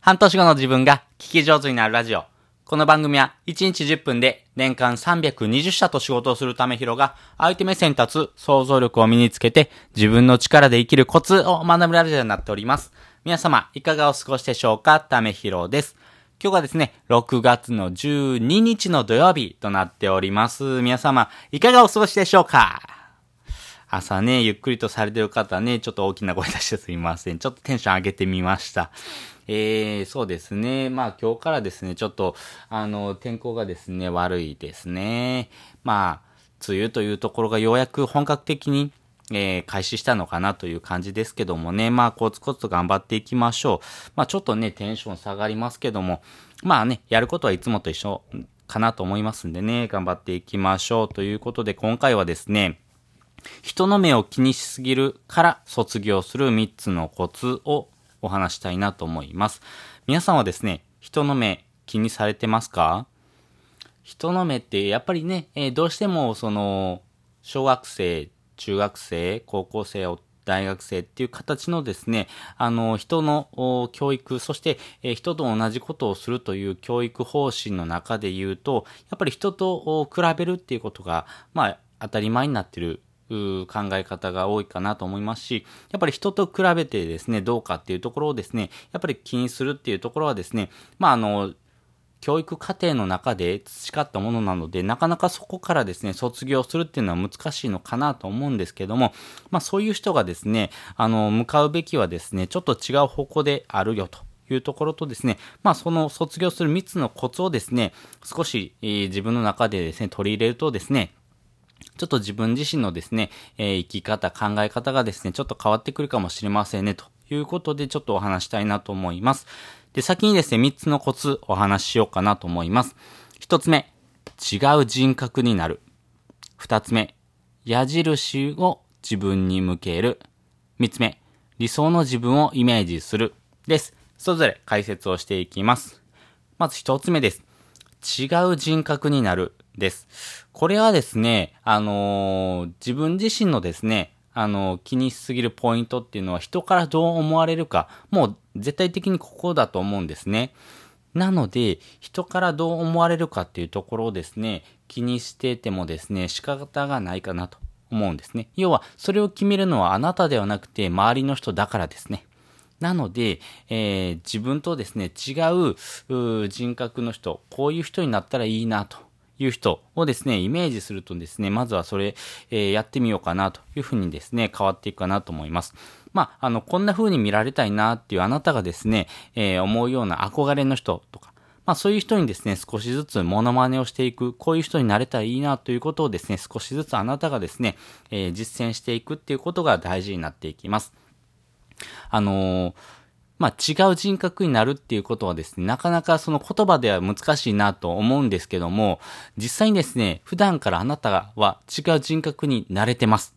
半年後の自分が聞き上手になるラジオ。この番組は1日10分で年間320社と仕事をするためひろが相手目線立つ想像力を身につけて自分の力で生きるコツを学ぶラジオになっております。皆様いかがお過ごしでしょうか？ためひろです。今日はですね、6月の12日の土曜日となっております。皆様いかがお過ごしでしょうか？朝ね、ゆっくりとされてる方ね、ちょっと大きな声出してすみません。ちょっとテンション上げてみました。えー、そうですね。まあ今日からですね、ちょっと、あの、天候がですね、悪いですね。まあ、梅雨というところがようやく本格的に、えー、開始したのかなという感じですけどもね、まあ、コツコツと頑張っていきましょう。まあ、ちょっとね、テンション下がりますけども、まあね、やることはいつもと一緒かなと思いますんでね、頑張っていきましょう。ということで、今回はですね、人の目を気にしすぎるから卒業する3つのコツをお話したいなと思います。皆さんはですね、人の目気にされてますか？人の目ってやっぱりね、えーどうしてもその、小学生、中学生、高校生、大学生っていう形のですね、あの、人の教育、そして、えー人と同じことをするという教育方針の中で言うと、やっぱり人と比べるっていうことが、まあ、当たり前になってる考え方が多いかなと思いますし、やっぱり人と比べてですね、どうかっていうところをですね、やっぱり気にするっていうところはですね、まああの、教育課程の中で培ったものなので、なかなかそこからですね、卒業するっていうのは難しいのかなと思うんですけども、まあそういう人がですね、あの、向かうべきはですね、ちょっと違う方向であるよと。いうところとですね、まあその卒業する3つのコツをですね、少し、自分の中でですね、取り入れるとですね、ちょっと自分自身のですね、えー生き方、考え方がですね、ちょっと変わってくるかもしれませんね、ということで、ちょっとお話したいなと思います。で、先にですね、3つのコツお話ししようかなと思います。1つ目、違う人格になる。2つ目、矢印を自分に向ける。3つ目、理想の自分をイメージする。です。それぞれ解説をしていきます。まず1つ目です。違う人格になるです。これはですね、あのー自分自身のですね、あのー気にしすぎるポイントっていうのは人からどう思われるか、もう絶対的にここだと思うんですね。なので、人からどう思われるかっていうところをですね、気にしててもですね、仕方がないかなと思うんですね。要は、それを決めるのはあなたではなくて、周りの人だからですね。なので、えー自分とですね、違う人格の人、こういう人になったらいいなという人をですね、イメージするとですね、まずはそれ、えーやってみようかなというふうにですね、変わっていくかなと思います。まあ、あの、こんな風に見られたいなっていうあなたがですね、えー思うような憧れの人とか、まあそういう人にですね、少しずつモノマネをしていく、こういう人になれたらいいなということをですね、少しずつあなたがですね、えー実践していくっていうことが大事になっていきます。あのーまあ、違う人格になるっていうことはですね、なかなかその言葉では難しいなと思うんですけども、実際にですね、普段からあなたは違う人格になれてます。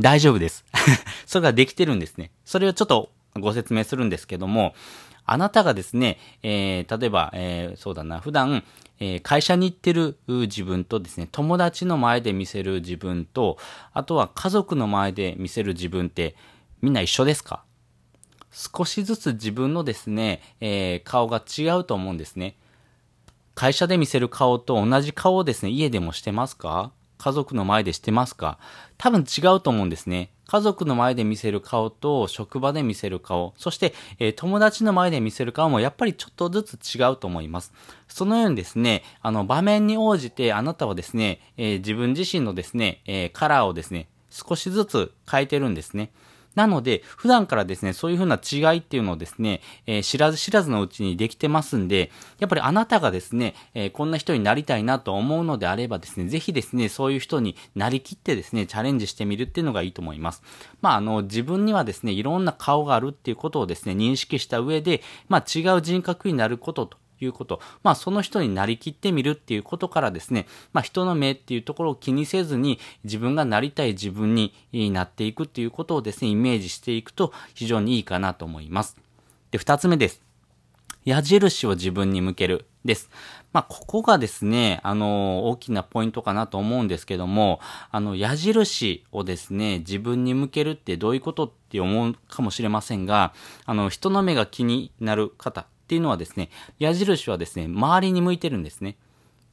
大丈夫です。それができてるんですね。それをちょっとご説明するんですけども、あなたがですね、えー、例えば、えー、そうだな、普段、えー会社に行ってる自分とですね、友達の前で見せる自分と、あとは家族の前で見せる自分って、みんな一緒ですか？少しずつ自分のですね、えー顔が違うと思うんですね。会社で見せる顔と同じ顔をですね、家でもしてますか？家族の前でしてますか？多分違うと思うんですね。家族の前で見せる顔と職場で見せる顔、そして、えー友達の前で見せる顔もやっぱりちょっとずつ違うと思います。そのようにですね、あの場面に応じてあなたはですね、えー自分自身のですね、えーカラーをですね、少しずつ変えてるんですね。なので、普段からですね、そういう風な違いっていうのをですね、えー知らず知らずのうちにできてますんで、やっぱりあなたがですね、えーこんな人になりたいなと思うのであればですね、ぜひですね、そういう人になりきってですね、チャレンジしてみるっていうのがいいと思います。まあ、あの、自分にはですね、いろんな顔があるっていうことをですね、認識した上で、まあ、違う人格になることと、いうこと。まあ、その人になりきってみるっていうことからですね、まあ、人の目っていうところを気にせずに、自分がなりたい自分になっていくっていうことをですね、イメージしていくと非常にいいかなと思います。で、二つ目です。矢印を自分に向けるです。まあ、ここがですね、あの、大きなポイントかなと思うんですけども、あの、矢印をですね、自分に向けるってどういうことって思うかもしれませんが、あの、人の目が気になる方、っていうのはですね、矢印はですね、周りに向いてるんですね。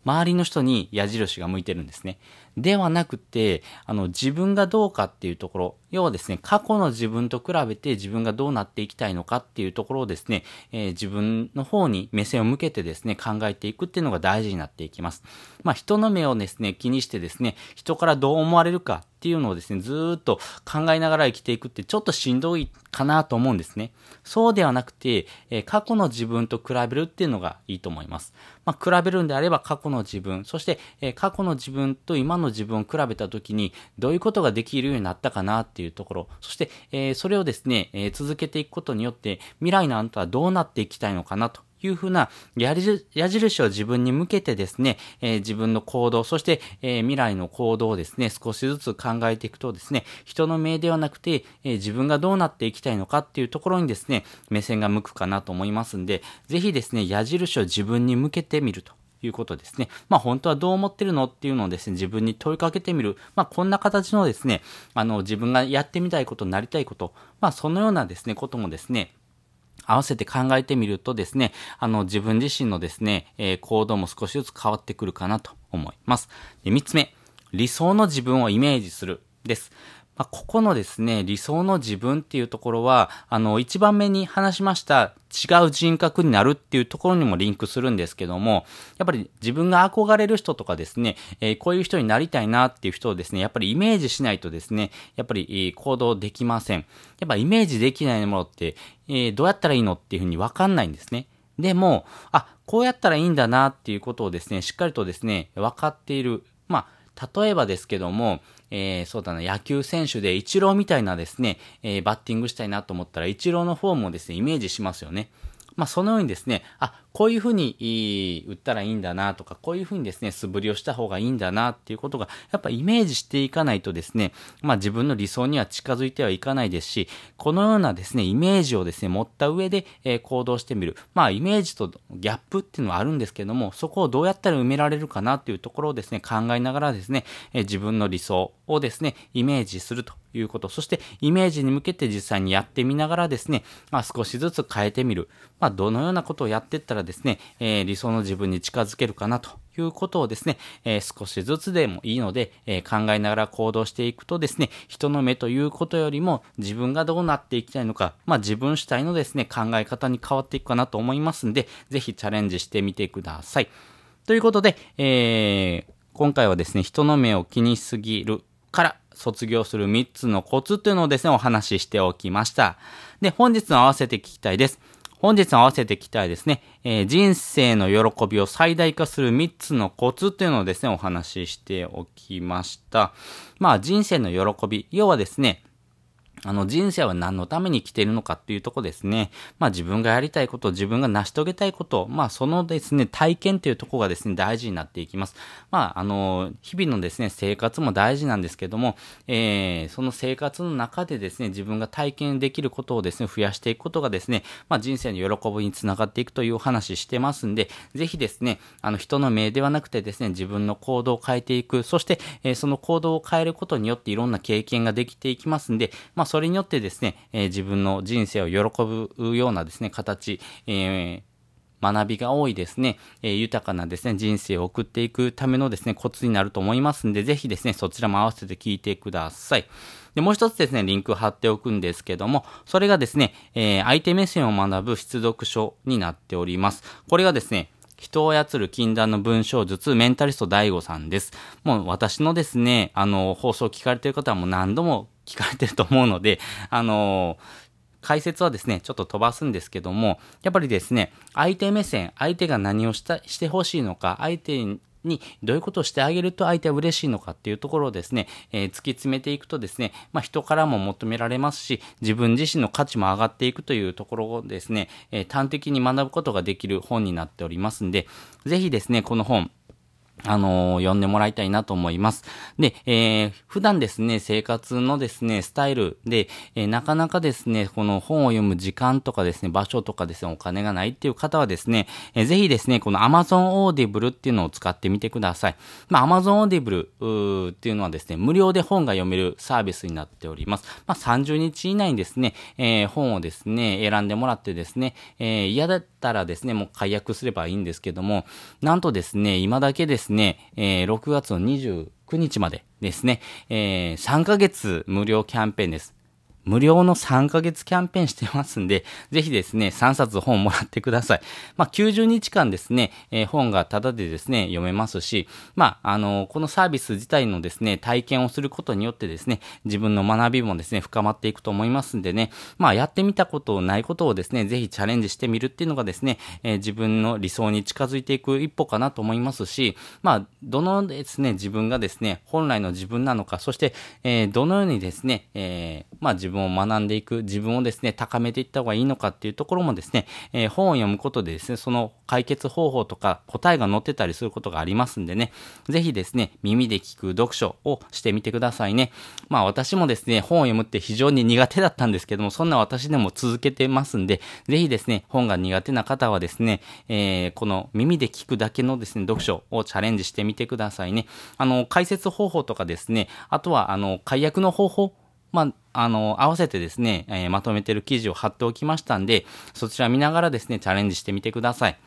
周りの人に矢印が向いてるんですね。ではなくて、あの、自分がどうかっていうところ、要はですね、過去の自分と比べて自分がどうなっていきたいのかっていうところをですね、えー、自分の方に目線を向けてですね、考えていくっていうのが大事になっていきます。まあ、人の目をですね、気にしてですね、人からどう思われるかっていうのをですね、ずっと考えながら生きていくってちょっとしんどいかなと思うんですね。そうではなくて、えー、過去の自分と比べるっていうのがいいと思います。まあ、比べるんであれば過去の自分、そして、えー、過去の自分と今の自分を比べたときに、どういうことができるようになったかなっていういうところ、そして、えー、それをですね、え続けていくことによって、未来のあなたはどうなっていきたいのかなというふうな矢印を自分に向けてですね、えー、自分の行動、そして、えー、未来の行動をですね、少しずつ考えていくとですね、人の命ではなくて、えー、自分がどうなっていきたいのかっていうところにですね、目線が向くかなと思いますんで、ぜひですね、矢印を自分に向けてみると。いうことですね。まあ本当はどう思ってるのっていうのをですね、自分に問いかけてみる。まあこんな形のですね、あの自分がやってみたいこと、なりたいこと、まあそのようなですね、こともですね、合わせて考えてみるとですね、あの、自分自身のですね、えー、行動も少しずつ変わってくるかなと思います。で、三つ目、理想の自分をイメージするです。まあ、ここのですね、理想の自分っていうところは、あの、一番目に話しました違う人格になるっていうところにもリンクするんですけども、やっぱり自分が憧れる人とかですね、えー、こういう人になりたいなっていう人をですね、やっぱりイメージしないとですね、やっぱり行動できません。やっぱイメージできないものって、えー、どうやったらいいのっていうふうにわかんないんですね。でも、あ、こうやったらいいんだなっていうことをですね、しっかりとですね、分かっている。まあ、例えばですけども、えー、そうだな、野球選手でイチローみたいなですね、えー、バッティングしたいなと思ったら、イチローの方もですね、イメージしますよね。まあ、そのようにですね、あ、こういうふうに売ったらいいんだなとか、こういうふうにですね、素振りをした方がいいんだなっていうことが、やっぱイメージしていかないとですね、まあ自分の理想には近づいてはいかないですし、このようなですね、イメージをですね、持った上で、えー、行動してみる。まあイメージとギャップっていうのはあるんですけども、そこをどうやったら埋められるかなっていうところをですね、考えながらですね、えー、自分の理想をですね、イメージするということ。そして、イメージに向けて実際にやってみながらですね、まあ少しずつ変えてみる。まあどのようなことをやっていったらですね、えー、理想の自分に近づけるかなということをですね、えー、少しずつでもいいので、えー、考えながら行動していくとですね、人の目ということよりも自分がどうなっていきたいのか、まあ自分主体のですね、考え方に変わっていくかなと思いますんで、ぜひチャレンジしてみてください。ということで、えー、今回はですね、人の目を気にしすぎるから卒業する3つのコツというのをですね、お話ししておきました。で、本日の合わせて聞きたいです。本日の合わせて聞きたいですね、えー、人生の喜びを最大化する3つのコツというのをですね、お話ししておきました。まあ、人生の喜び、要はですね、あの人生は何のために生きているのかっていうとこですね。まあ自分がやりたいこと、自分が成し遂げたいこと、まあそのですね、体験っていうとこがですね、大事になっていきます。まああの、日々のですね、生活も大事なんですけども、えー、その生活の中でですね、自分が体験できることをですね、増やしていくことがですね、まあ人生の喜びにつながっていくというお話してますんで、ぜひですね、あの人の命ではなくてですね、自分の行動を変えていく、そして、えー、その行動を変えることによっていろんな経験ができていきますんで、まあそれによってですね、え、自分の人生を喜ぶようなですね、形、え、学びが多いですね、え、豊かなですね、人生を送っていくためのですね、コツになると思いますんで、ぜひですね、そちらも合わせて聞いてください。で、もう一つですね、リンク貼っておくんですけども、それがですね、えー、相手目線を学ぶ出読書になっております。これがですね、人を操る禁断の文章術、メンタリスト DAIGO さんです。もう私のですね、あの、放送を聞かれてる方はもう何度も聞かれてると思うので、あの解説はですね、ちょっと飛ばすんですけども、やっぱりですね、相手目線、相手が何をしたしてほしいのか、相手にどういうことをしてあげると相手は嬉しいのかっていうところをですね、えー、突き詰めていくとですね、まあ、人からも求められますし、自分自身の価値も上がっていくというところをですね、えー、端的に学ぶことができる本になっておりますんで、ぜひですね、この本、あのー、読んでもらいたいなと思います。で、えー、普段ですね、生活のですね、スタイルで、えー、なかなかですね、この本を読む時間とかですね、場所とかですね、お金がないっていう方はですね、えー、ぜひですね、この Amazon Audible っていうのを使ってみてください。まあ、Amazon Audible っていうのはですね、無料で本が読めるサービスになっております。まあ、30日以内にですね、えー、本をですね、選んでもらってですね、えー、嫌だったらですね、もう解約すればいいんですけども、なんとですね、今だけですね、ねえー、6月の29日までですね、えー、3ヶ月無料キャンペーンです。無料の3ヶ月キャンペーンしてますんで、ぜひですね、3冊本もらってください。まあ、90日間ですね、えー、本がタダでですね、読めますし、まあ、あのー、このサービス自体のですね、体験をすることによってですね、自分の学びもですね、深まっていくと思いますんでね、まあ、やってみたことないことをですね、ぜひチャレンジしてみるっていうのがですね、えー、自分の理想に近づいていく一歩かなと思いますし、まあ、どのですね、自分がですね、本来の自分なのか、そして、えどのようにですね、えまあ、自分を学んでいく、自分をですね、高めていった方がいいのかっていうところもですね、えー、本を読むことでですね、その解決方法とか答えが載ってたりすることがありますんでね、ぜひですね、耳で聞く読書をしてみてくださいね。まあ私もですね、本を読むって非常に苦手だったんですけども、そんな私でも続けてますんで、ぜひですね、本が苦手な方はですね、えー、この耳で聞くだけのですね、読書をチャレンジしてみてくださいね。あの、解説方法とかですね、あとは、あの、解約の方法まあ、あの、合わせてですね、えー、まとめてる記事を貼っておきましたんで、そちら見ながらですね、チャレンジしてみてください。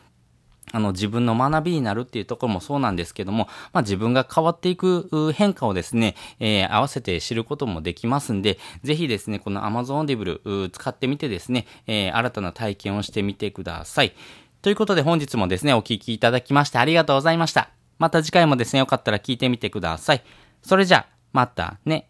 あの、自分の学びになるっていうところもそうなんですけども、まあ、自分が変わっていく変化をですね、えー、合わせて知ることもできますんで、ぜひですね、この Amazon Audible 使ってみてですね、えー、新たな体験をしてみてください。ということで本日もですね、お聴きいただきましてありがとうございました。また次回もですね、よかったら聞いてみてください。それじゃあ、またね。